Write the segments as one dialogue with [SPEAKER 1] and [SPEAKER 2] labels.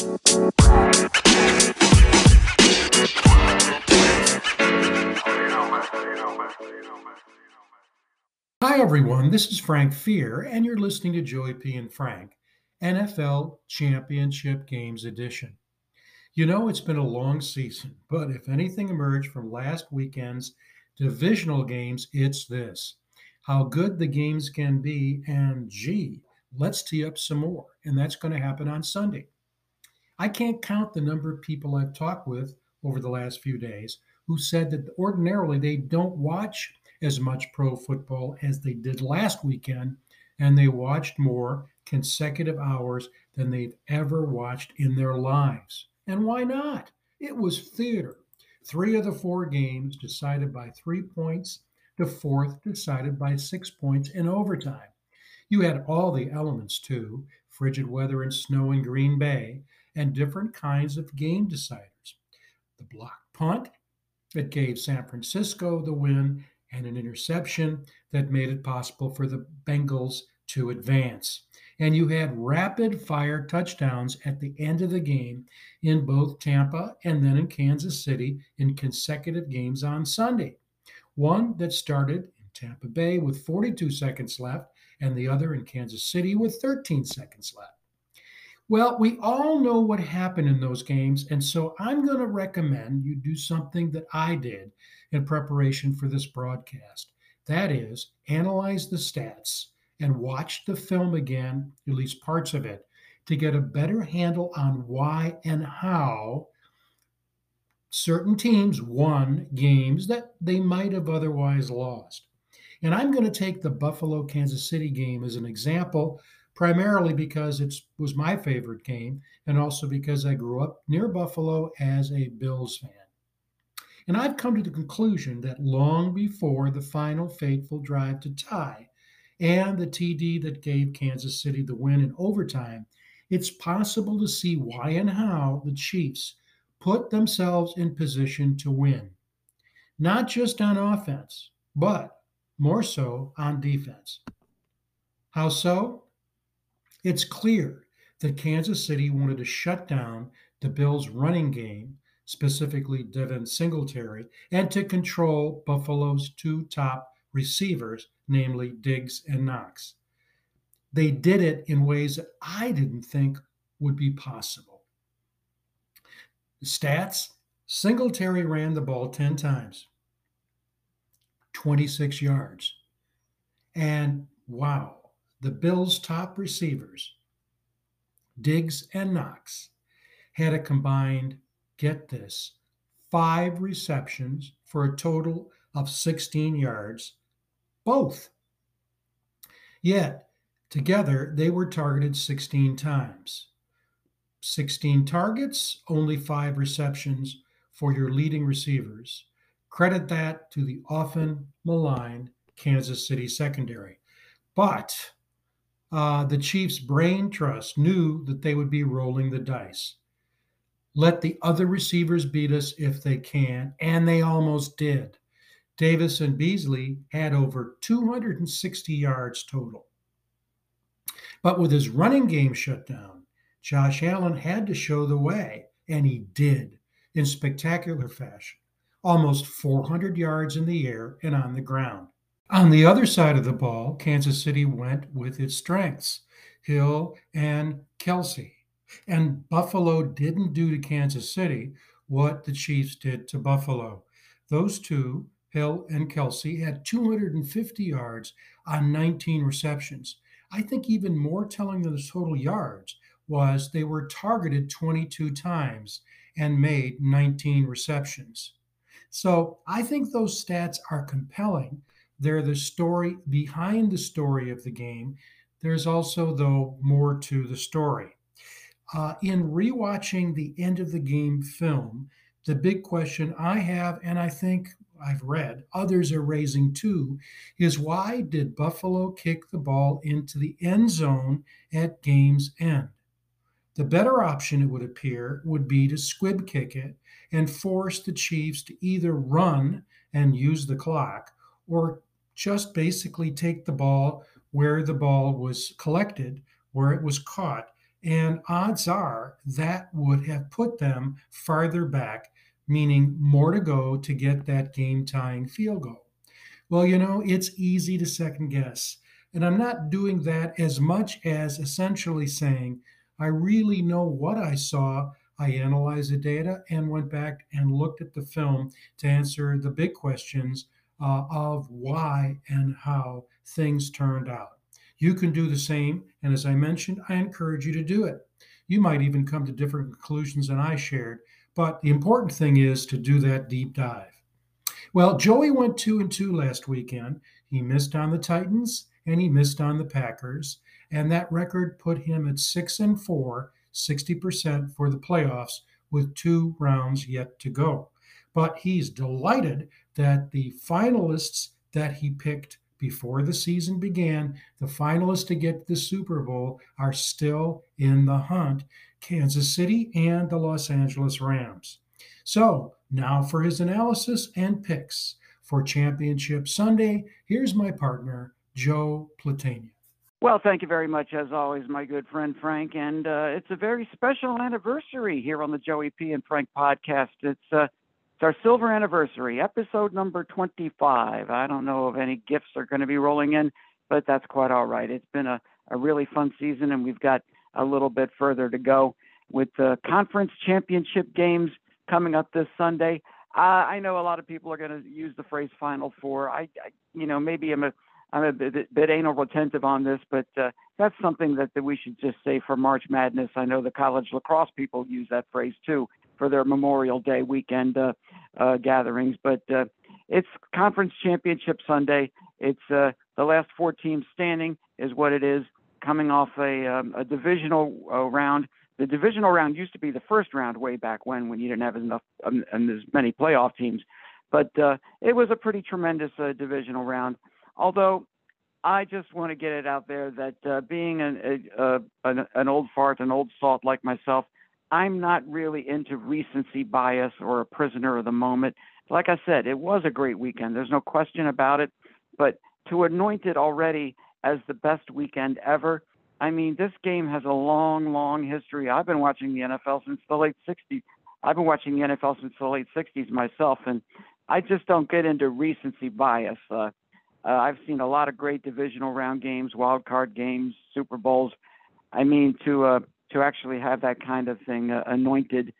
[SPEAKER 1] Hi, everyone. This is Frank Fear, and you're listening to Joey P. and Frank, NFL Championship Games Edition. You know, it's been a long season, but if anything emerged from last weekend's divisional games, it's this how good the games can be, and gee, let's tee up some more. And that's going to happen on Sunday. I can't count the number of people I've talked with over the last few days who said that ordinarily they don't watch as much pro football as they did last weekend, and they watched more consecutive hours than they've ever watched in their lives. And why not? It was theater. Three of the four games decided by three points, the fourth decided by six points in overtime. You had all the elements too frigid weather and snow in Green Bay, and different kinds of game deciders. The block punt that gave San Francisco the win, and an interception that made it possible for the Bengals to advance. And you had rapid fire touchdowns at the end of the game in both Tampa and then in Kansas City in consecutive games on Sunday. One that started in Tampa Bay with 42 seconds left, and the other in Kansas City with 13 seconds left. Well, we all know what happened in those games, and so I'm going to recommend you do something that I did in preparation for this broadcast. That is, analyze the stats and watch the film again, at least parts of it, to get a better handle on why and how certain teams won games that they might have otherwise lost. And I'm going to take the Buffalo Kansas City game as an example, primarily because it was my favorite game and also because I grew up near Buffalo as a Bills fan. And I've come to the conclusion that long before the final fateful drive to tie and the TD that gave Kansas City the win in overtime, it's possible to see why and how the Chiefs put themselves in position to win, not just on offense, but more so on defense. How so? It's clear that Kansas City wanted to shut down the Bills' running game, specifically Devin Singletary, and to control Buffalo's two top receivers, namely Diggs and Knox. They did it in ways that I didn't think would be possible. Stats Singletary ran the ball 10 times. 26 yards. And wow, the Bills' top receivers, Diggs and Knox, had a combined, get this, five receptions for a total of 16 yards, both. Yet, together, they were targeted 16 times. 16 targets, only five receptions for your leading receivers. Credit that to the often maligned Kansas City secondary. But uh, the Chiefs' brain trust knew that they would be rolling the dice. Let the other receivers beat us if they can, and they almost did. Davis and Beasley had over 260 yards total. But with his running game shut down, Josh Allen had to show the way, and he did in spectacular fashion almost 400 yards in the air and on the ground. On the other side of the ball, Kansas City went with its strengths Hill and Kelce. And Buffalo didn't do to Kansas City what the Chiefs did to Buffalo. Those two, Hill and Kelce, had 250 yards on 19 receptions. I think even more telling than the total yards was they were targeted 22 times and made 19 receptions. So I think those stats are compelling. They're the story behind the story of the game. There's also, though, more to the story. Uh, in rewatching the end of the game film, the big question I have, and I think I've read others are raising too, is why did Buffalo kick the ball into the end zone at game's end? The better option, it would appear, would be to squib kick it and force the Chiefs to either run and use the clock or just basically take the ball where the ball was collected, where it was caught, And odds are that would have put them farther back, meaning more to go to get that game tying field goal. Well, you know, it's easy to second guess. And I'm not doing that as much as essentially saying, I really know what I saw. I analyzed the data and went back and looked at the film to answer the big questions uh, of why and how things turned out. You can do the same. And as I mentioned, I encourage you to do it. You might even come to different conclusions than I shared. But the important thing is to do that deep dive. Well, Joey went two and two last weekend. He missed on the Titans and he missed on the Packers, and that record put him at six and four, 60% for the playoffs, with two rounds yet to go. But he's delighted that the finalists that he picked before the season began, the finalists to get the Super Bowl, are still in the hunt Kansas City and the Los Angeles Rams. So now for his analysis and picks for Championship Sunday, here's my partner, Joe Platania.
[SPEAKER 2] Well, thank you very much, as always, my good friend Frank. And uh, it's a very special anniversary here on the Joey P. and Frank podcast. It's, uh, it's our silver anniversary, episode number 25. I don't know if any gifts are going to be rolling in, but that's quite all right. It's been a, a really fun season, and we've got a little bit further to go with the conference championship games coming up this Sunday. Uh, I know a lot of people are going to use the phrase Final Four. I, I you know, maybe I'm a I'm a bit, bit anal retentive on this, but uh, that's something that, that we should just say for March Madness. I know the college lacrosse people use that phrase too for their Memorial Day weekend uh, uh, gatherings. But uh, it's Conference Championship Sunday. It's uh, the last four teams standing is what it is, coming off a, um, a divisional uh, round the divisional round used to be the first round way back when, when you didn't have enough um, and as many playoff teams. But uh, it was a pretty tremendous uh, divisional round. Although I just want to get it out there that uh, being an, a, an, an old fart, an old salt like myself, I'm not really into recency bias or a prisoner of the moment. Like I said, it was a great weekend. There's no question about it. But to anoint it already as the best weekend ever, I mean, this game has a long, long history. I've been watching the NFL since the late 60s. I've been watching the NFL since the late 60s myself, and I just don't get into recency bias. Uh, uh, I've seen a lot of great divisional round games, wild card games, Super Bowls. I mean, to uh, to actually have that kind of thing uh, anointed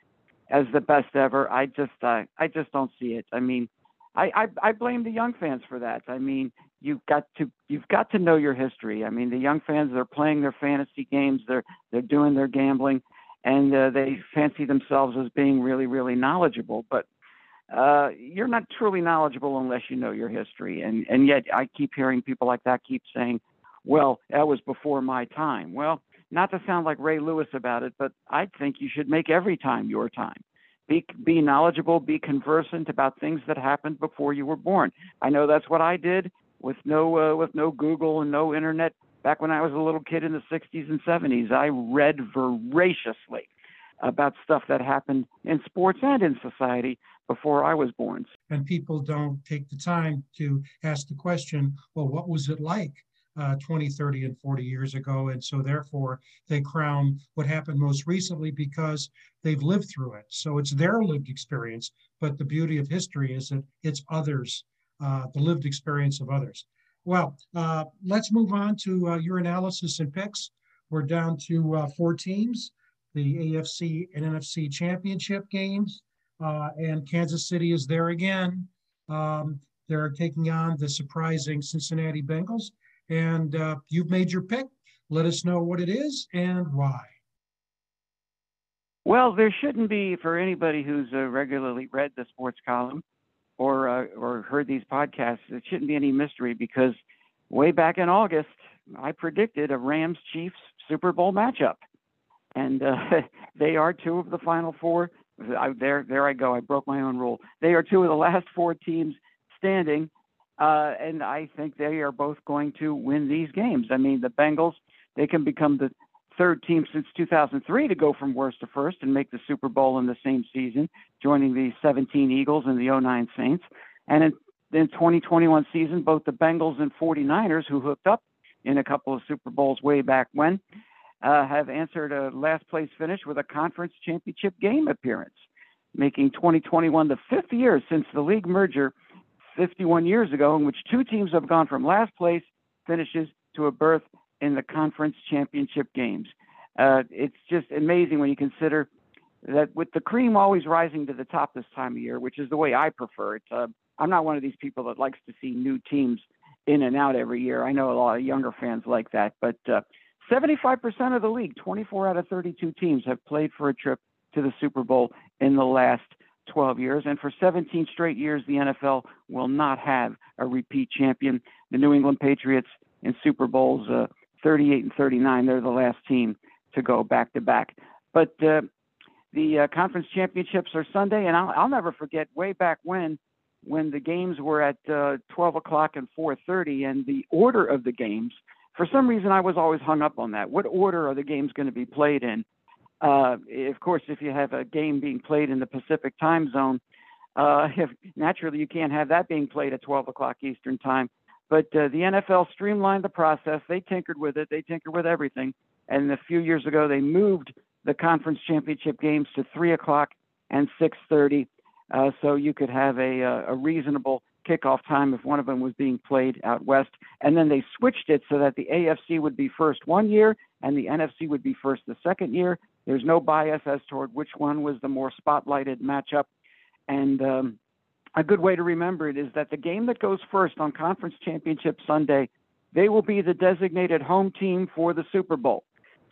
[SPEAKER 2] as the best ever, I just uh, I just don't see it. I mean, I, I I blame the young fans for that. I mean, you've got to you've got to know your history. I mean, the young fans they're playing their fantasy games, they're they're doing their gambling, and uh, they fancy themselves as being really really knowledgeable. But uh, you're not truly knowledgeable unless you know your history. And and yet I keep hearing people like that keep saying, "Well, that was before my time." Well, not to sound like Ray Lewis about it, but I think you should make every time your time. Be, be knowledgeable, be conversant about things that happened before you were born. I know that's what I did with no uh, with no Google and no internet. Back when I was a little kid in the 60s and 70s, I read voraciously about stuff that happened in sports and in society before I was born.
[SPEAKER 1] And people don't take the time to ask the question, well, what was it like uh, 20, 30, and 40 years ago? And so therefore they crown what happened most recently because they've lived through it. So it's their lived experience. But the beauty of history is that it's others uh, the lived experience of others. Well, uh, let's move on to uh, your analysis and picks. We're down to uh, four teams the AFC and NFC championship games, uh, and Kansas City is there again. Um, they're taking on the surprising Cincinnati Bengals, and uh, you've made your pick. Let us know what it is and why.
[SPEAKER 2] Well, there shouldn't be, for anybody who's regularly read the sports column, or uh, or heard these podcasts, it shouldn't be any mystery because way back in August, I predicted a Rams Chiefs Super Bowl matchup, and uh, they are two of the final four. I, there, there I go. I broke my own rule. They are two of the last four teams standing, uh, and I think they are both going to win these games. I mean, the Bengals they can become the third team since 2003 to go from worst to first and make the Super Bowl in the same season, joining the 17 Eagles and the 09 Saints. And in the 2021 season, both the Bengals and 49ers, who hooked up in a couple of Super Bowls way back when, uh, have answered a last place finish with a conference championship game appearance, making 2021 the fifth year since the league merger 51 years ago, in which two teams have gone from last place finishes to a berth in the conference championship games. Uh, it's just amazing when you consider that with the cream always rising to the top this time of year, which is the way I prefer it. Uh, I'm not one of these people that likes to see new teams in and out every year. I know a lot of younger fans like that, but uh, 75% of the league, 24 out of 32 teams, have played for a trip to the Super Bowl in the last 12 years. And for 17 straight years, the NFL will not have a repeat champion. The New England Patriots in Super Bowls uh, 38 and 39, they're the last team to go back to back. But uh, the uh, conference championships are Sunday, and I'll, I'll never forget way back when when the games were at uh, 12 o'clock and 4:30, and the order of the games. For some reason, I was always hung up on that. What order are the games going to be played in? Uh, of course, if you have a game being played in the Pacific time zone, uh, if, naturally you can't have that being played at 12 o'clock Eastern time. But uh, the NFL streamlined the process. They tinkered with it. They tinkered with everything. And a few years ago, they moved the conference championship games to three o'clock and 6:30, uh, so you could have a, uh, a reasonable kickoff time if one of them was being played out west. And then they switched it so that the AFC would be first one year and the NFC would be first the second year. There's no bias as toward which one was the more spotlighted matchup. And um, a good way to remember it is that the game that goes first on Conference Championship Sunday, they will be the designated home team for the Super Bowl.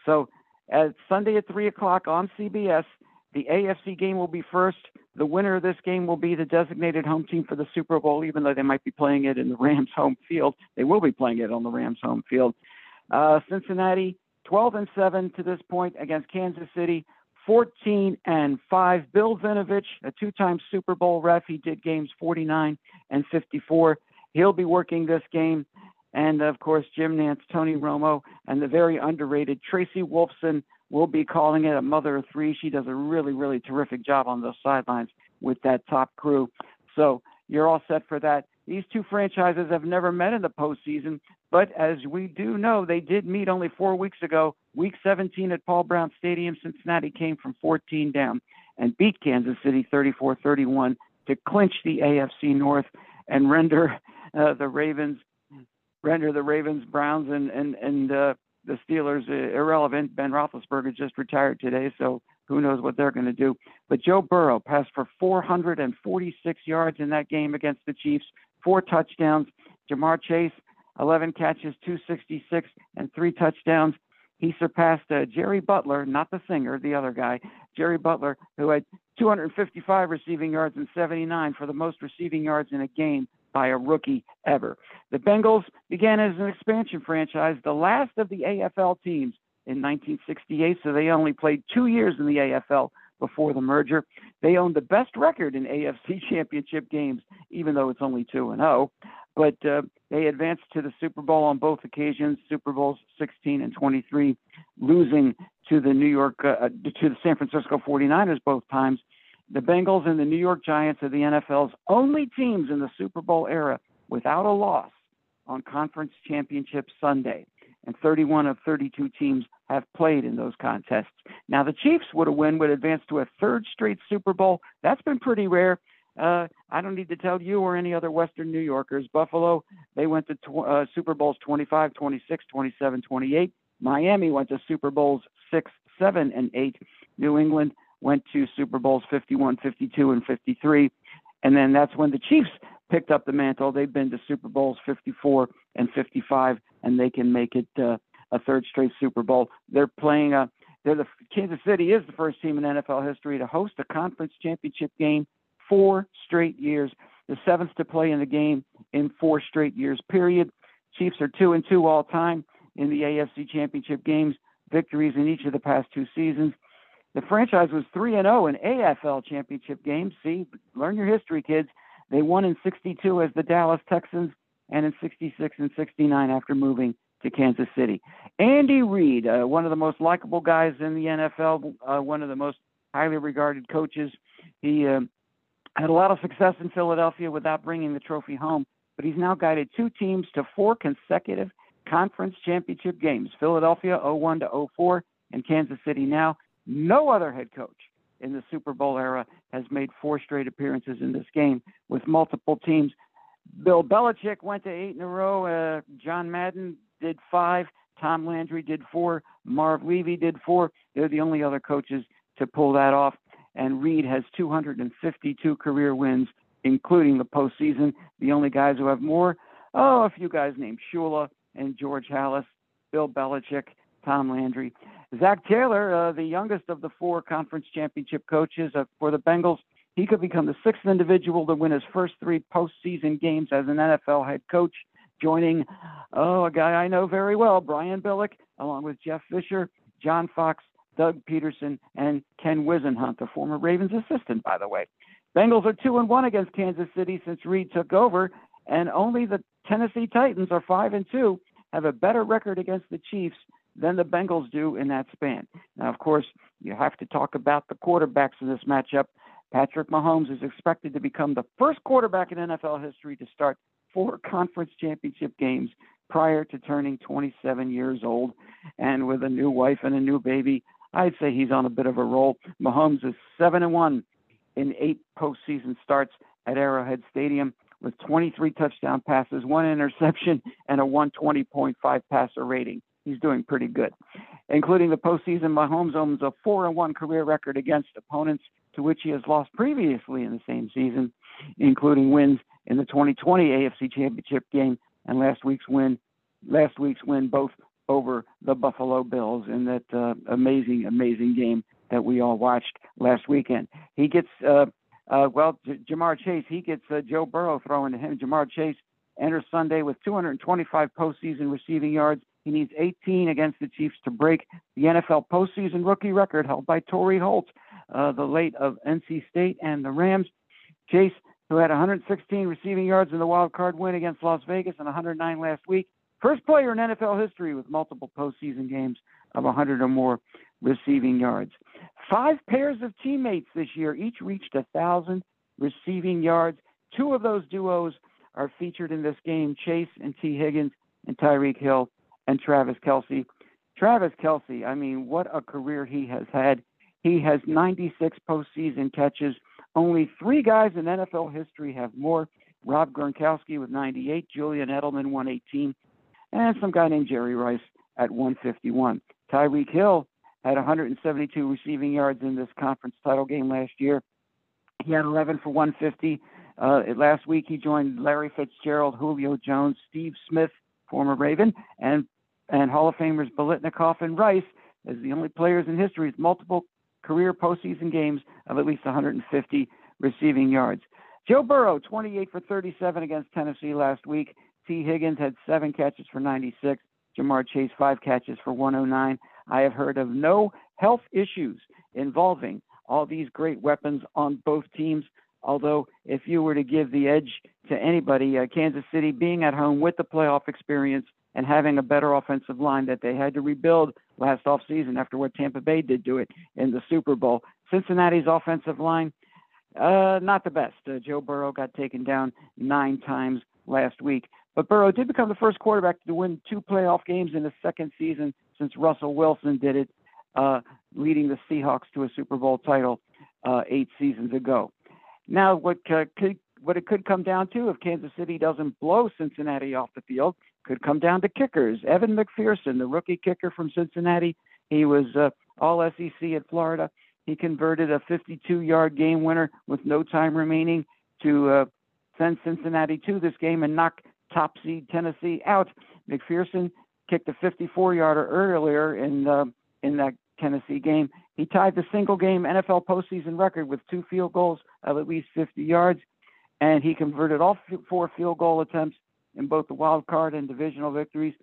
[SPEAKER 2] So at Sunday at 3 o'clock on CBS, the AFC game will be first. The winner of this game will be the designated home team for the Super Bowl, even though they might be playing it in the Rams' home field. They will be playing it on the Rams' home field. Uh, Cincinnati, 12 and 7 to this point against Kansas City, 14 and 5. Bill Vinovich, a two time Super Bowl ref, he did games 49 and 54. He'll be working this game. And of course, Jim Nantz, Tony Romo, and the very underrated Tracy Wolfson will be calling it a mother of three. She does a really, really terrific job on those sidelines with that top crew. So you're all set for that. These two franchises have never met in the postseason, but as we do know, they did meet only four weeks ago. Week 17 at Paul Brown Stadium, Cincinnati came from 14 down and beat Kansas City 34 31 to clinch the AFC North and render uh, the Ravens render the Ravens, Browns, and and and uh, the Steelers irrelevant. Ben Roethlisberger just retired today, so who knows what they're going to do. But Joe Burrow passed for 446 yards in that game against the Chiefs, four touchdowns. Ja'Marr Chase, 11 catches, 266, and three touchdowns. He surpassed uh, Jerry Butler, not the singer, the other guy, Jerry Butler, who had 255 receiving yards and 79 for the most receiving yards in a game by a rookie ever. The Bengals began as an expansion franchise, the last of the AFL teams in 1968, so they only played two years in the AFL before the merger. They owned the best record in AFC championship games, even though it's only 2 and 0. But uh, they advanced to the Super Bowl on both occasions, Super Bowls 16 and 23, losing to the New York uh, to the San Francisco 49ers both times. The Bengals and the New York Giants are the NFL's only teams in the Super Bowl era without a loss on Conference Championship Sunday. And 31 of 32 teams have played in those contests. Now, the Chiefs would have win, would advance to a third straight Super Bowl. That's been pretty rare. Uh, I don't need to tell you or any other Western New Yorkers. Buffalo, they went to tw- uh, Super Bowls 25, 26, 27, 28. Miami went to Super Bowls 6, 7, and 8. New England went to Super Bowls 51, 52, and 53. And then that's when the Chiefs picked up the mantle. They've been to Super Bowls 54 and 55, and they can make it uh, a third straight Super Bowl. They're playing a. They're the Kansas City is the first team in NFL history to host a conference championship game four straight years. The seventh to play in the game in four straight years. Period. Chiefs are two and two all time in the AFC championship games. Victories in each of the past two seasons. The franchise was 3 and 0 in AFL championship games. See, learn your history, kids. They won in 62 as the Dallas Texans and in 66 and 69 after moving to Kansas City. Andy Reid, uh, one of the most likable guys in the NFL, uh, one of the most highly regarded coaches. He uh, had a lot of success in Philadelphia without bringing the trophy home, but he's now guided two teams to four consecutive conference championship games. Philadelphia 01 to 04 and Kansas City now. No other head coach in the Super Bowl era has made four straight appearances in this game with multiple teams. Bill Belichick went to eight in a row. Uh, John Madden did five. Tom Landry did four. Marv Levy did four. They're the only other coaches to pull that off. And Reid has 252 career wins, including the postseason. The only guys who have more, oh, a few guys named Shula and George Halas, Bill Belichick, Tom Landry. Zac Taylor, uh, the youngest of the four conference championship coaches uh, for the Bengals, he could become the sixth individual to win his first three postseason games as an NFL head coach, joining, oh, a guy I know very well, Brian Billick, along with Jeff Fisher, John Fox, Doug Pederson, and Ken Whisenhunt, the former Ravens assistant, by the way. Bengals are two and one against Kansas City since Reid took over, and only the Tennessee Titans are five and two, have a better record against the Chiefs than the Bengals do in that span. Now, of course, you have to talk about the quarterbacks in this matchup. Patrick Mahomes is expected to become the first quarterback in NFL history to start four conference championship games prior to turning 27 years old. And with a new wife and a new baby, I'd say he's on a bit of a roll. Mahomes is 7 and 1 in eight postseason starts at Arrowhead Stadium with 23 touchdown passes, one interception, and a 120.5 passer rating he's doing pretty good. Including the postseason, Mahomes owns a four and one career record against opponents to which he has lost previously in the same season, including wins in the 2020 AFC Championship game and last week's win. Last week's win both over the Buffalo Bills in that uh, amazing, amazing game that we all watched last weekend. He gets, uh, uh, well, J- Ja'Marr Chase, he gets uh, Joe Burrow throwing to him. Ja'Marr Chase enters Sunday with 225 postseason receiving yards he needs 18 against the Chiefs to break the NFL postseason rookie record held by Torry Holt, uh, the late of NC State and the Rams. Chase, who had 116 receiving yards in the wild card win against Las Vegas and 109 last week, first player in NFL history with multiple postseason games of 100 or more receiving yards. Five pairs of teammates this year each reached thousand receiving yards. Two of those duos are featured in this game: Chase and Tee Higgins and Tyreek Hill and Travis Kelce. Travis Kelce, I mean, what a career he has had. He has 96 postseason catches. Only three guys in NFL history have more. Rob Gronkowski with 98, Julian Edelman 118, and some guy named Jerry Rice at 151. Tyreek Hill had 172 receiving yards in this conference title game last year. He had 11 for 150. Uh, last week, he joined Larry Fitzgerald, Julio Jones, Steve Smith, former Raven, and and Hall of Famers Biletnikoff and Rice as the only players in history with multiple career postseason games of at least 150 receiving yards. Joe Burrow, 28 for 37 against Tennessee last week. Tee Higgins had seven catches for 96. Ja'Marr Chase, five catches for 109. I have heard of no health issues involving all these great weapons on both teams. Although, if you were to give the edge to anybody, uh, Kansas City being at home with the playoff experience and having a better offensive line that they had to rebuild last offseason after what Tampa Bay did do it in the Super Bowl. Cincinnati's offensive line, uh, not the best. Uh, Joe Burrow got taken down nine times last week. But Burrow did become the first quarterback to win two playoff games in the second season since Russell Wilson did it, uh, leading the Seahawks to a Super Bowl title uh, eight seasons ago. Now, what uh, could what it could come down to if Kansas City doesn't blow Cincinnati off the field could come down to kickers. Evan McPherson, the rookie kicker from Cincinnati, he was uh, all SEC at Florida. He converted a 52 yard game winner with no time remaining to uh, send Cincinnati to this game and knock top seed Tennessee out. McPherson kicked a 54 yarder earlier in, uh, in that Tennessee game. He tied the single game NFL postseason record with two field goals of at least 50 yards, and he converted all four field goal attempts in both the wild card and divisional victories.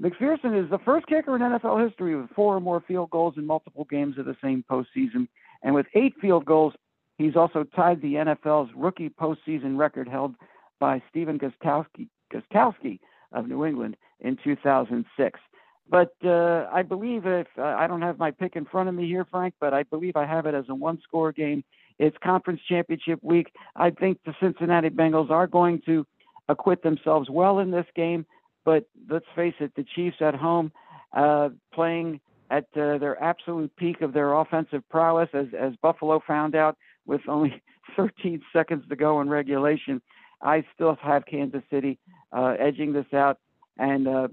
[SPEAKER 2] McPherson is the first kicker in NFL history with four or more field goals in multiple games of the same postseason. And with eight field goals, he's also tied the NFL's rookie postseason record held by Stephen Gostkowski, of New England in 2006. But uh, I believe if uh, I don't have my pick in front of me here, Frank, but I believe I have it as a one score game. It's conference championship week. I think the Cincinnati Bengals are going to acquit themselves well in this game. But let's face it, the Chiefs at home, uh, playing at uh, their absolute peak of their offensive prowess, as, as Buffalo found out with only 13 seconds to go in regulation. I still have Kansas City uh, edging this out and uh,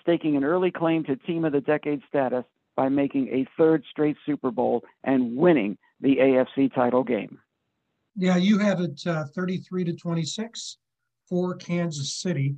[SPEAKER 2] staking an early claim to team of the decade status by making a third straight Super Bowl and winning the AFC title game.
[SPEAKER 1] Yeah, you have it uh, 33 to 26 for Kansas City.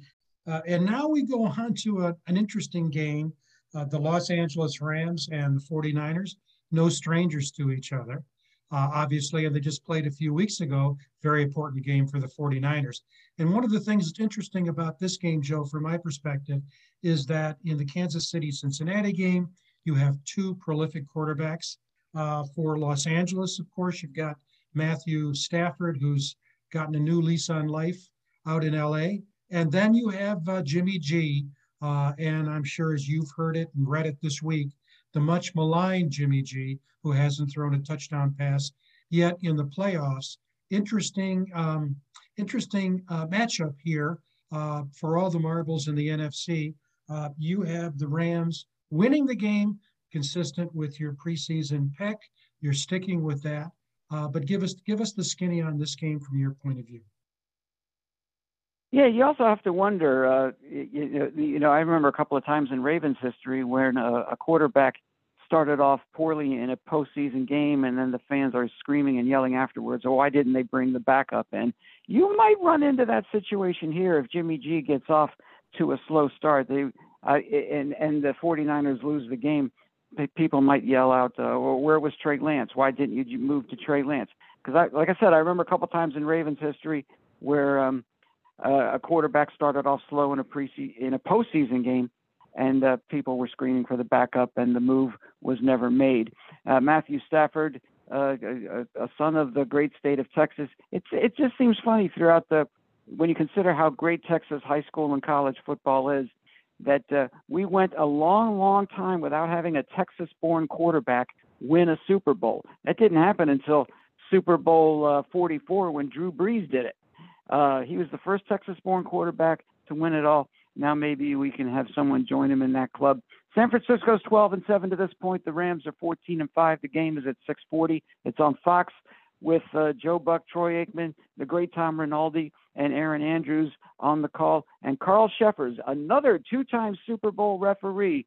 [SPEAKER 1] Uh, and now we go on to a, an interesting game uh, the Los Angeles Rams and the 49ers, no strangers to each other. Uh, obviously, and they just played a few weeks ago, very important game for the 49ers. And one of the things that's interesting about this game, Joe, from my perspective, is that in the Kansas City Cincinnati game, you have two prolific quarterbacks. Uh, for Los Angeles, of course, you've got Matthew Stafford, who's gotten a new lease on life out in LA. And then you have uh, Jimmy G, uh, and I'm sure as you've heard it and read it this week, the much maligned Jimmy G, who hasn't thrown a touchdown pass yet in the playoffs. Interesting, um, interesting uh, matchup here uh, for all the marbles in the NFC. Uh, you have the Rams winning the game, consistent with your preseason pick. You're sticking with that, uh, but give us give us the skinny on this game from your point of view.
[SPEAKER 2] Yeah, you also have to wonder. Uh, you, you, know, I remember a couple of times in Ravens history when a, a quarterback started off poorly in a postseason game, and then the fans are screaming and yelling afterwards, "Oh, why didn't they bring the backup in?" You might run into that situation here if Jimmy G gets off to a slow start. They uh, and and the 49ers lose the game. People might yell out, uh, well, "Where was Trey Lance? Why didn't you move to Trey Lance?" Because I, like I said, I remember a couple times in Ravens history where um, uh, a quarterback started off slow in a pre in a postseason game, and uh, people were screaming for the backup, and the move was never made. Uh, Matthew Stafford, uh, a, a son of the great state of Texas, it's it just seems funny throughout the when you consider how great Texas high school and college football is. That uh, we went a long, long time without having a Texas-born quarterback win a Super Bowl. That didn't happen until Super Bowl uh, 44 when Drew Brees did it. Uh, he was the first Texas-born quarterback to win it all. Now maybe we can have someone join him in that club. San Francisco's 12 and 7 to this point. The Rams are 14 and 5. The game is at 6:40. It's on Fox with uh, Joe Buck, Troy Aikman, the great Tom Rinaldi, and Erin Andrews on the call. And Carl Cheffers, another two-time Super Bowl referee,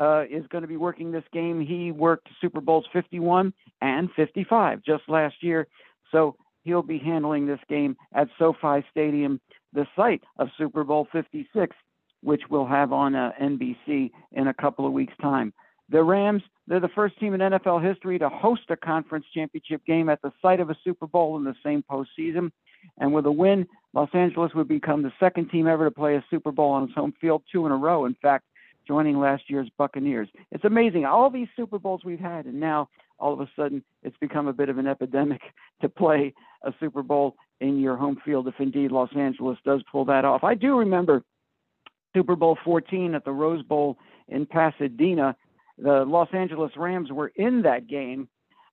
[SPEAKER 2] uh, is going to be working this game. He worked Super Bowls 51 and 55 just last year. So he'll be handling this game at SoFi Stadium, the site of Super Bowl 56, which we'll have on uh, NBC in a couple of weeks' time. The Rams, they're the first team in NFL history to host a conference championship game at the site of a Super Bowl in the same postseason. And with a win, Los Angeles would become the second team ever to play a Super Bowl on its home field, two in a row. In fact, joining last year's Buccaneers. It's amazing. All these Super Bowls we've had, and now all of a sudden it's become a bit of an epidemic to play a Super Bowl in your home field if indeed Los Angeles does pull that off. I do remember Super Bowl 14 at the Rose Bowl in Pasadena. The Los Angeles Rams were in that game,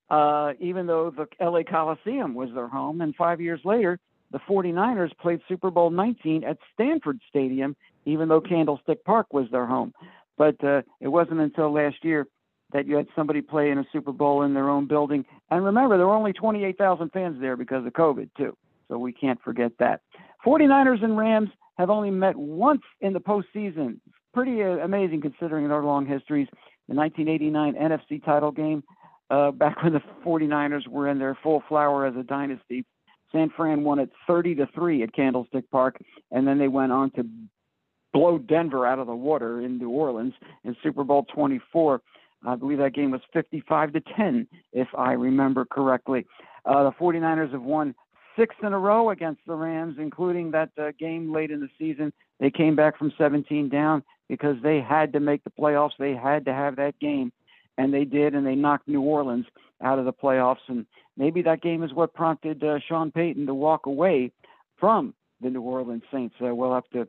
[SPEAKER 2] uh, even though the LA Coliseum was their home. And five years later, the 49ers played Super Bowl 19 at Stanford Stadium, even though Candlestick Park was their home. But uh, it wasn't until last year that you had somebody play in a Super Bowl in their own building. And remember, there were only 28,000 fans there because of COVID, too. So we can't forget that. 49ers and Rams have only met once in the postseason. Pretty uh, amazing considering their long histories. The 1989 NFC title game, uh, back when the 49ers were in their full flower as a dynasty. San Fran won it 30 to 3 at Candlestick Park, and then they went on to blow Denver out of the water in New Orleans in Super Bowl 24. I believe that game was 55 to 10, if I remember correctly. Uh, the 49ers have won six in a row against the Rams, including that uh, game late in the season. They came back from 17 down because they had to make the playoffs. They had to have that game, and they did, and they knocked New Orleans out of the playoffs. And maybe that game is what prompted uh, Sean Payton to walk away from the New Orleans Saints. Uh, we'll have to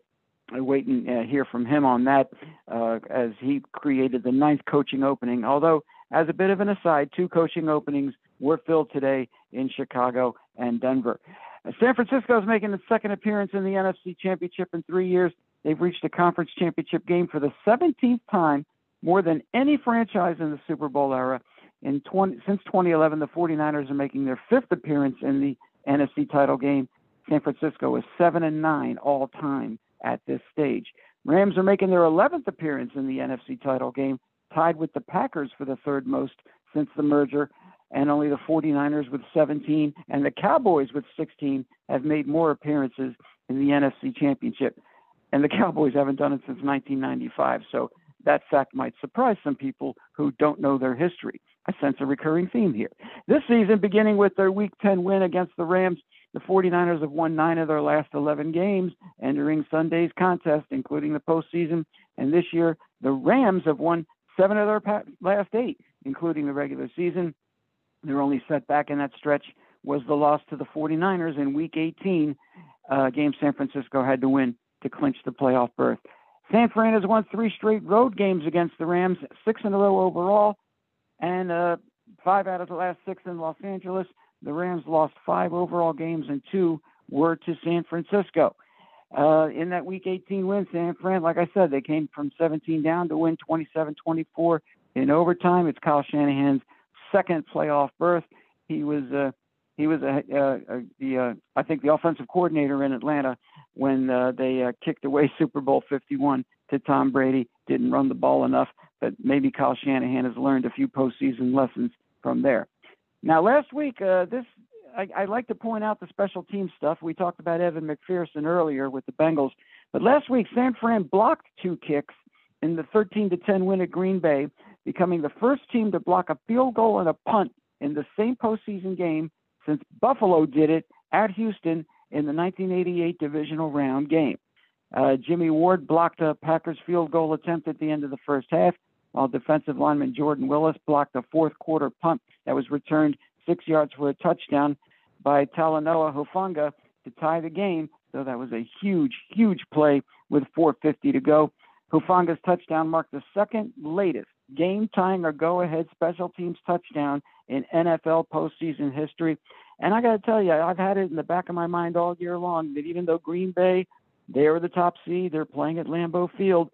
[SPEAKER 2] wait and uh, hear from him on that uh, as he created the ninth coaching opening. Although, as a bit of an aside, two coaching openings were filled today in Chicago and Denver. San Francisco is making its second appearance in the NFC Championship in three years. They've reached a conference championship game for the 17th time, more than any franchise in the Super Bowl era. In 20, since 2011, the 49ers are making their fifth appearance in the NFC title game. San Francisco is seven and nine all time at this stage. Rams are making their 11th appearance in the NFC title game, tied with the Packers for the third most since the merger, and only the 49ers with 17 and the Cowboys with 16 have made more appearances in the NFC championship. And the Cowboys haven't done it since 1995. So that fact might surprise some people who don't know their history. I sense a recurring theme here. This season, beginning with their Week 10 win against the Rams, the 49ers have won nine of their last 11 games entering Sunday's contest, including the postseason. And this year, the Rams have won seven of their last eight, including the regular season. Their only setback in that stretch was the loss to the 49ers in Week 18, uh, game San Francisco had to win to clinch the playoff berth. San Fran has won three straight road games against the Rams, six in a row overall, and uh, five out of the last six in Los Angeles. The Rams lost five overall games, and two were to San Francisco. Uh, in that Week 18 win, San Fran, like I said, they came from 17 down to win 27-24 in overtime. It's Kyle Shanahan's second playoff berth. He was uh, he was a, a, a the uh, I think the offensive coordinator in Atlanta when uh, they uh, kicked away Super Bowl 51 to Tom Brady. Didn't run the ball enough, but maybe Kyle Shanahan has learned a few postseason lessons from there. Now, last week, uh, this I, I like to point out the special team stuff. We talked about Evan McPherson earlier with the Bengals, but last week San Fran blocked two kicks in the 13 to 10 win at Green Bay, becoming the first team to block a field goal and a punt in the same postseason game since Buffalo did it at Houston in the 1988 divisional round game. Uh, Jimmy Ward blocked a Packers field goal attempt at the end of the first half, while defensive lineman Jordan Willis blocked a fourth quarter punt that was returned six yards for a touchdown by Talanoa Hufanga to tie the game. So that was a huge, huge play with 4.50 to go. Hufanga's touchdown marked the second latest game tying or go ahead special teams touchdown in NFL postseason history. And I got to tell you, I've had it in the back of my mind all year long that even though Green Bay, they were the top seed, they're playing at Lambeau Field,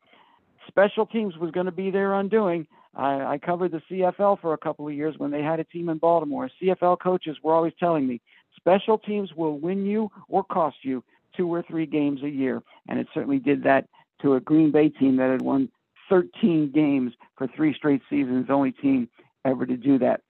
[SPEAKER 2] special teams was going to be their undoing. I, I covered the CFL for a couple of years when they had a team in Baltimore. CFL coaches were always telling me special teams will win you or cost you two or three games a year. And it certainly did that to a Green Bay team that had won 13 games for three straight seasons, only team ever to do that.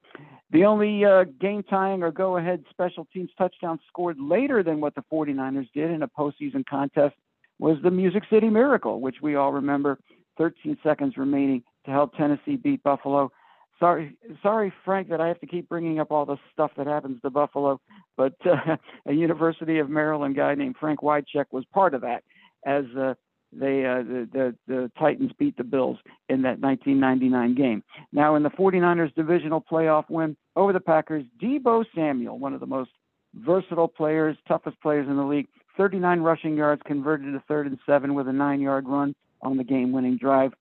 [SPEAKER 2] The only uh, game tying or go ahead special teams touchdown scored later than what the 49ers did in a postseason contest was the Music City Miracle, which we all remember 13 seconds remaining to help Tennessee beat Buffalo. Sorry, sorry, Frank, that I have to keep bringing up all the stuff that happens to Buffalo, but uh, a University of Maryland guy named Frank Wycheck was part of that as uh, they uh, the, the the Titans beat the Bills in that 1999 game. Now in the 49ers divisional playoff win over the Packers, Deebo Samuel, one of the most versatile players, toughest players in the league, 39 rushing yards converted to third and seven with a nine-yard run on the game-winning drive.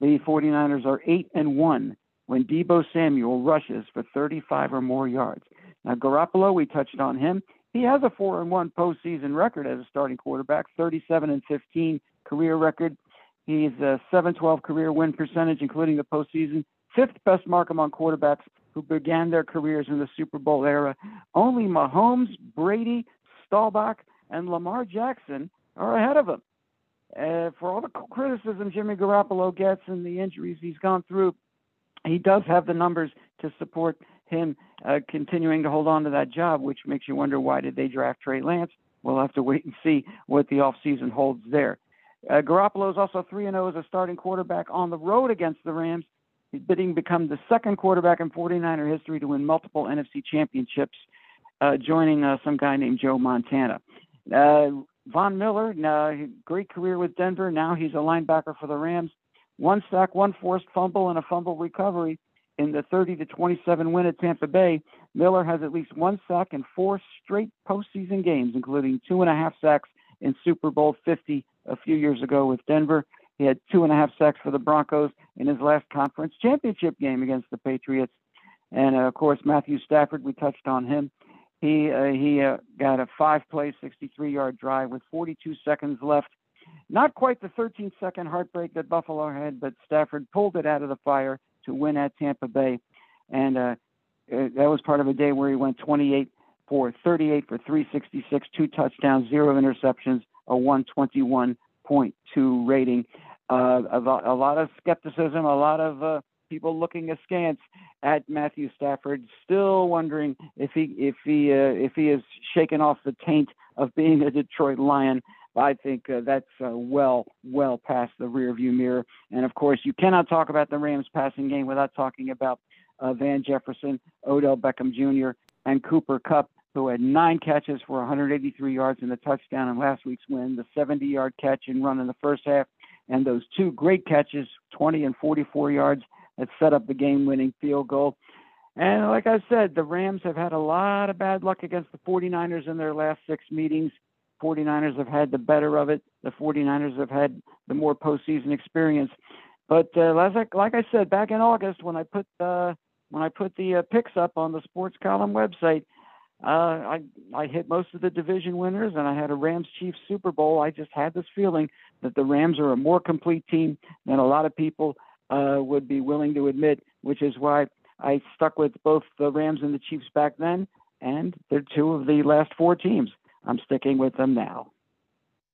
[SPEAKER 2] The 49ers are eight and one when Deebo Samuel rushes for 35 or more yards. Now Garoppolo, we touched on him. He has a four and one postseason record as a starting quarterback, 37 and 15 career record. He's a 712 career win percentage, including the postseason, fifth best mark among quarterbacks who began their careers in the Super Bowl era. Only Mahomes, Brady, Staubach, and Lamar Jackson are ahead of him. Uh, for all the criticism Jimmy Garoppolo gets and the injuries he's gone through, he does have the numbers to support him uh, continuing to hold on to that job, which makes you wonder why did they draft Trey Lance? We'll have to wait and see what the offseason holds there. Uh, Garoppolo is also 3 0 as a starting quarterback on the road against the Rams, bidding become the second quarterback in 49er history to win multiple NFC championships, uh, joining uh, some guy named Joe Montana. Uh, Von Miller, uh, great career with Denver. Now he's a linebacker for the Rams. One sack, one forced fumble, and a fumble recovery in the 30 to 27 win at Tampa Bay. Miller has at least one sack in four straight postseason games, including two and a half sacks in Super Bowl 50 a few years ago with Denver. He had two and a half sacks for the Broncos in his last conference championship game against the Patriots. And uh, of course, Matthew Stafford, we touched on him. He uh, he uh, got a five-play, 63-yard drive with 42 seconds left Not quite the 13 second heartbreak that Buffalo had, but Stafford pulled it out of the fire to win at Tampa Bay. And uh, that was part of a day where he went 28 for 38 for 366, two touchdowns, zero interceptions, a 121.2 rating. Uh, a, a, lot of skepticism, a lot of uh, people looking askance at Matthew Stafford, still wondering if he if he uh, if he is shaken off the taint of being a Detroit Lion. I think uh, that's uh, well well past the rearview mirror. And of course, you cannot talk about the Rams passing game without talking about uh, Van Jefferson, Odell Beckham Jr., and Cooper Kupp who had nine catches for 183 yards and a touchdown in last week's win, the 70-yard catch and run in the first half, and those two great catches, 20 and 44 yards, that set up the game-winning field goal. And like I said, the Rams have had a lot of bad luck against the 49ers in their last six meetings. 49ers have had the better of it. The 49ers have had the more postseason experience. But uh, like, like I said back in August, when I put uh, when I put the uh, picks up on the Sports Column website, uh, I I hit most of the division winners, and I had a Rams Chiefs Super Bowl. I just had this feeling that the Rams are a more complete team than a lot of people uh, would be willing to admit, which is why I stuck with both the Rams and the Chiefs back then, and they're two of the last four teams. I'm sticking with them now.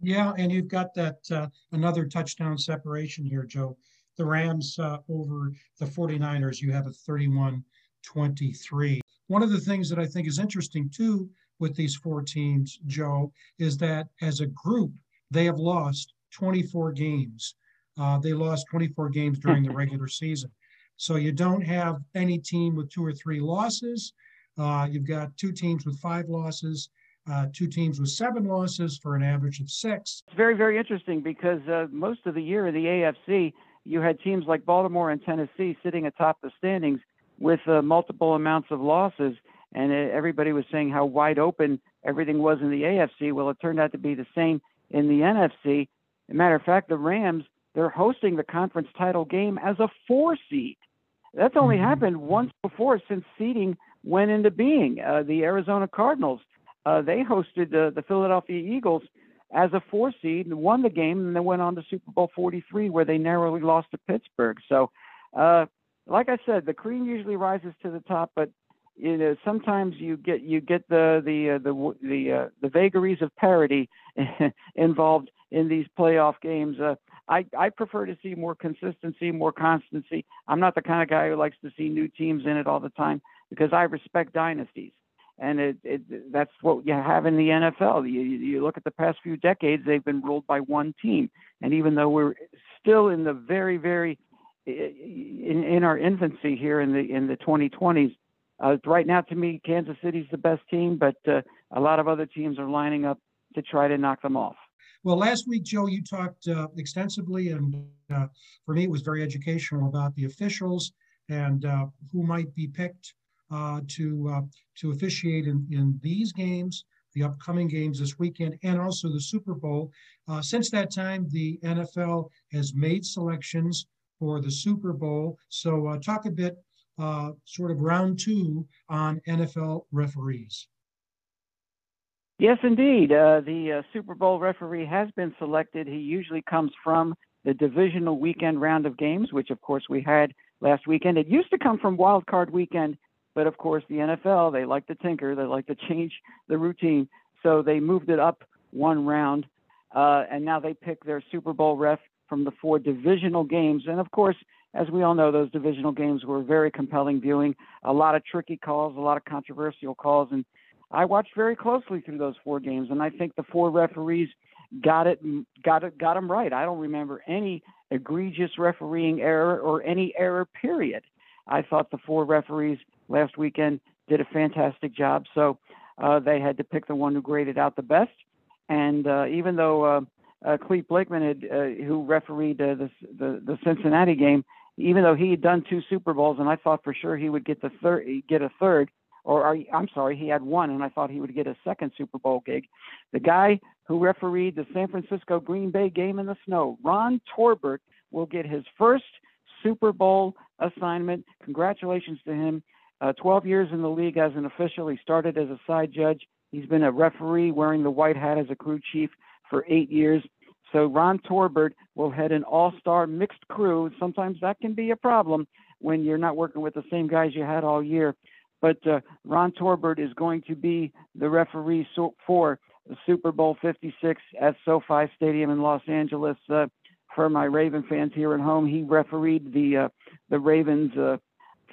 [SPEAKER 1] Yeah, and you've got that uh, another touchdown separation here, Joe. The Rams uh, over the 49ers, you have a 31 23. One of the things that I think is interesting too with these four teams, Joe, is that as a group, they have lost 24 games. Uh, they lost 24 games during the regular season. So you don't have any team with two or three losses. Uh, you've got two teams with five losses, uh, two teams with seven losses for an average of six.
[SPEAKER 2] It's very, very interesting because uh, most of the year in the AFC, you had teams like Baltimore and Tennessee sitting atop the standings with uh, multiple amounts of losses. And uh, everybody was saying how wide open everything was in the AFC. Well, it turned out to be the same in the NFC. As a matter of fact, the Rams, they're hosting the conference title game as a four seed. That's only mm-hmm. happened once before since seeding went into being. Uh, the Arizona Cardinals, uh, they hosted uh, the Philadelphia Eagles as a four seed and won the game, and then went on to Super Bowl 43, where they narrowly lost to Pittsburgh. So, uh, like I said, the cream usually rises to the top, but you know sometimes you get you get the the uh, the the uh, the vagaries of parity involved in these playoff games. I I prefer to see more consistency, more constancy. I'm not the kind of guy who likes to see new teams in it all the time because I respect dynasties and it, it that's what you have in the NFL. You, you look at the past few decades; they've been ruled by one team, and even though we're still in the very, very in, in our infancy here in the in the 2020s, uh, right now to me, Kansas City's the best team, but uh, a lot of other teams are lining up to try to knock them off.
[SPEAKER 1] Well, last week, Joe, you talked uh, extensively, and uh, for me, it was very educational about the officials and uh, who might be picked uh, to uh, to officiate in, in these games, the upcoming games this weekend, and also the Super Bowl. Uh, since that time, the NFL has made selections for the Super Bowl. So, talk a bit, sort of round two on NFL referees.
[SPEAKER 2] Yes, indeed. Uh, the uh, Super Bowl referee has been selected. He usually comes from the divisional weekend round of games, which of course we had last weekend. It used to come from wild card weekend but of course, the NFL, they like to tinker, they like to change the routine. So they moved it up one round, uh, and now they pick their Super Bowl ref from the four divisional games. And of course, as we all know, those divisional games were very compelling viewing, a lot of tricky calls, a lot of controversial calls. And I watched very closely through those four games, and I think the four referees got it, got it, got them right. I don't remember any egregious refereeing error or any error. Period. I thought the four referees last weekend did a fantastic job. So uh, they had to pick the one who graded out the best. And uh, even though uh, uh, Clete Blakeman, had, uh, who refereed uh, the, the the Cincinnati game, even though he had done two Super Bowls, and I thought for sure he would get the third, get a third, or I'm sorry, he had one, and I thought he would get a second Super Bowl gig. The guy who refereed the San Francisco Green Bay game in the snow, Ron Torbert, will get his first Super Bowl assignment. Congratulations to him. Uh, 12 years in the league as an official. He started as a side judge. He's been a referee wearing the white hat as a crew chief for eight years. So Ron Torbert will head an all-star mixed crew. Sometimes that can be a problem when you're not working with the same guys you had all year. But uh, Ron Torbert is going to be the referee for Super Bowl 56 at SoFi Stadium in Los Angeles. Uh, for my Raven fans here at home, he refereed the uh, the Ravens uh,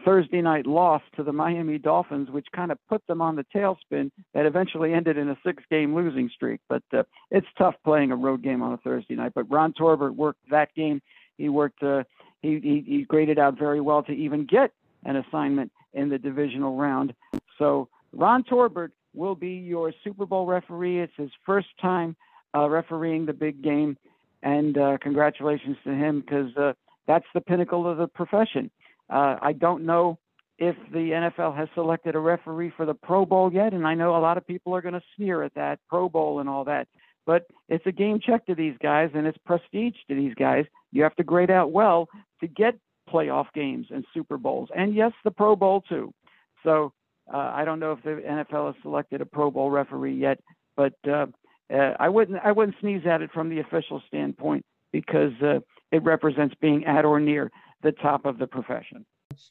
[SPEAKER 2] Thursday night loss to the Miami Dolphins, which kind of put them on the tailspin that eventually ended in a six game losing streak. But uh, it's tough playing a road game on a Thursday night. But Ron Torbert worked that game. He worked, uh, he, he, he graded out very well to even get an assignment in the divisional round. So Ron Torbert will be your Super Bowl referee. It's his first time uh, refereeing the big game. And uh, congratulations to him because uh, that's the pinnacle of the profession. Uh, I don't know if the NFL has selected a referee for the Pro Bowl yet, and I know a lot of people are going to sneer at that Pro Bowl and all that. But it's a game check to these guys, and it's prestige to these guys. You have to grade out well to get playoff games and Super Bowls, and yes, the Pro Bowl too. So uh, I don't know if the NFL has selected a Pro Bowl referee yet, but uh, uh, I wouldn't I wouldn't sneeze at it from the official standpoint because uh, it represents being at or near the top of the profession.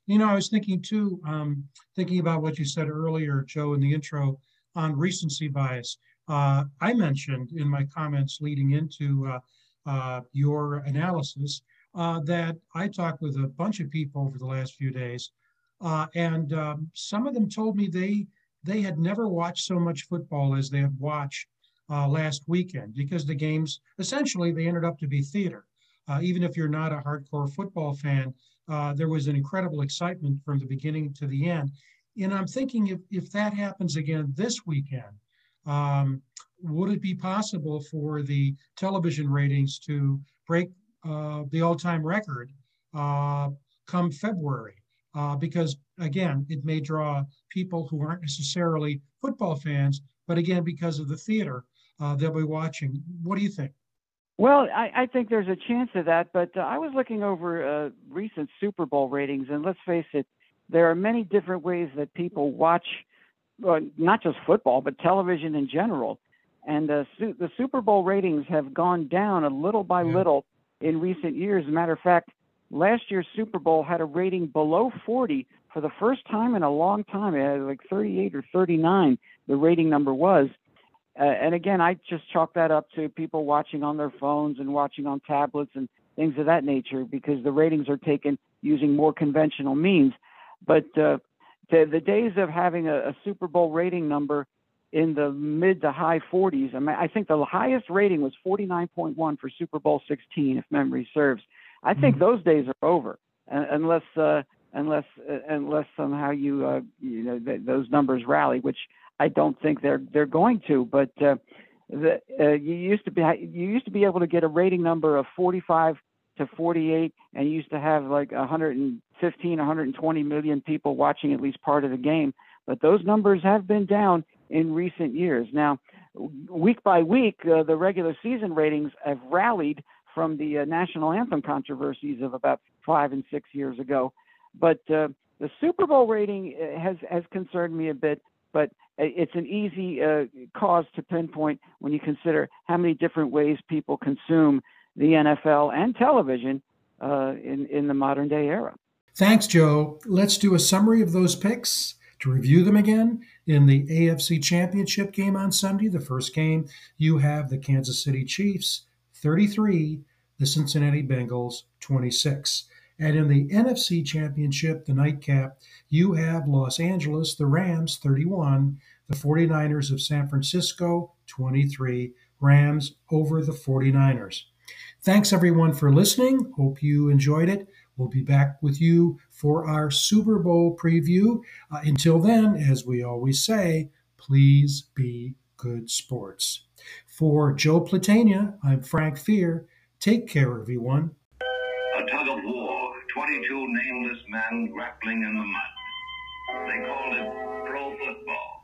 [SPEAKER 1] You know, I was thinking too, um, thinking about what you said earlier, Joe, in the intro on recency bias. Uh, I mentioned in my comments leading into uh, uh, your analysis uh, that I talked with a bunch of people over the last few days, uh, and um, some of them told me they they had never watched so much football as they had watched uh, last weekend because the games essentially they ended up to be theater. Uh, even if you're not a hardcore football fan, uh, there was an incredible excitement from the beginning to the end. And I'm thinking if, if that happens again this weekend, um, would it be possible for the television ratings to break the all time record uh, come February? Uh, because again, it may draw people who aren't necessarily football fans, but again, because of the theater, uh, they'll be watching. What do you think?
[SPEAKER 2] Well, I, I think there's a chance of that, but uh, I was looking over uh, recent Super Bowl ratings, and let's face it, there are many different ways that people watch, uh, not just football, but television in general. And uh, su- the Super Bowl ratings have gone down a little by yeah. little in recent years. As a matter of fact, last year's Super Bowl had a rating below 40 for the first time in a long time. It had like 38 or 39, the rating number was. Uh, and again, I just chalk that up to people watching on their phones and watching on tablets and things of that nature because the ratings are taken using more conventional means. But uh, the, the days of having a, a Super Bowl rating number in the mid to high 40s, I mean, I think the highest rating was 49.1 for Super Bowl 16, if memory serves. I think mm-hmm. those days are over, unless uh, unless uh, unless somehow you uh, you know th- those numbers rally, which I don't think they're they're going to. But uh, the, uh, you used to be you used to be able to get a rating number of 45 to 48, and you used to have like 115, 120 million people watching at least part of the game. But those numbers have been down in recent years. Now, week by week, uh, the regular season ratings have rallied from the uh, national anthem controversies of about five and six years ago. But uh, the Super Bowl rating uh, has has concerned me a bit but it's an easy uh, cause to pinpoint when you consider how many different ways people consume the NFL and television uh, in, in the modern day era.
[SPEAKER 1] Thanks, Joe. Let's do a summary of those picks to review them again. In the AFC Championship game on Sunday, the first game, you have the Kansas City Chiefs 33, the Cincinnati Bengals 26. And in the NFC Championship, the nightcap, you have Los Angeles, the Rams 31, the 49ers of San Francisco 23, Rams over the 49ers. Thanks everyone for listening. Hope you enjoyed it. We'll be back with you for our Super Bowl preview. Uh, until then, as we always say, please be good sports. For Joe Platania, I'm Frank Fear. Take care, everyone.
[SPEAKER 3] A tug of war 22 nameless men grappling in the mud. They called it.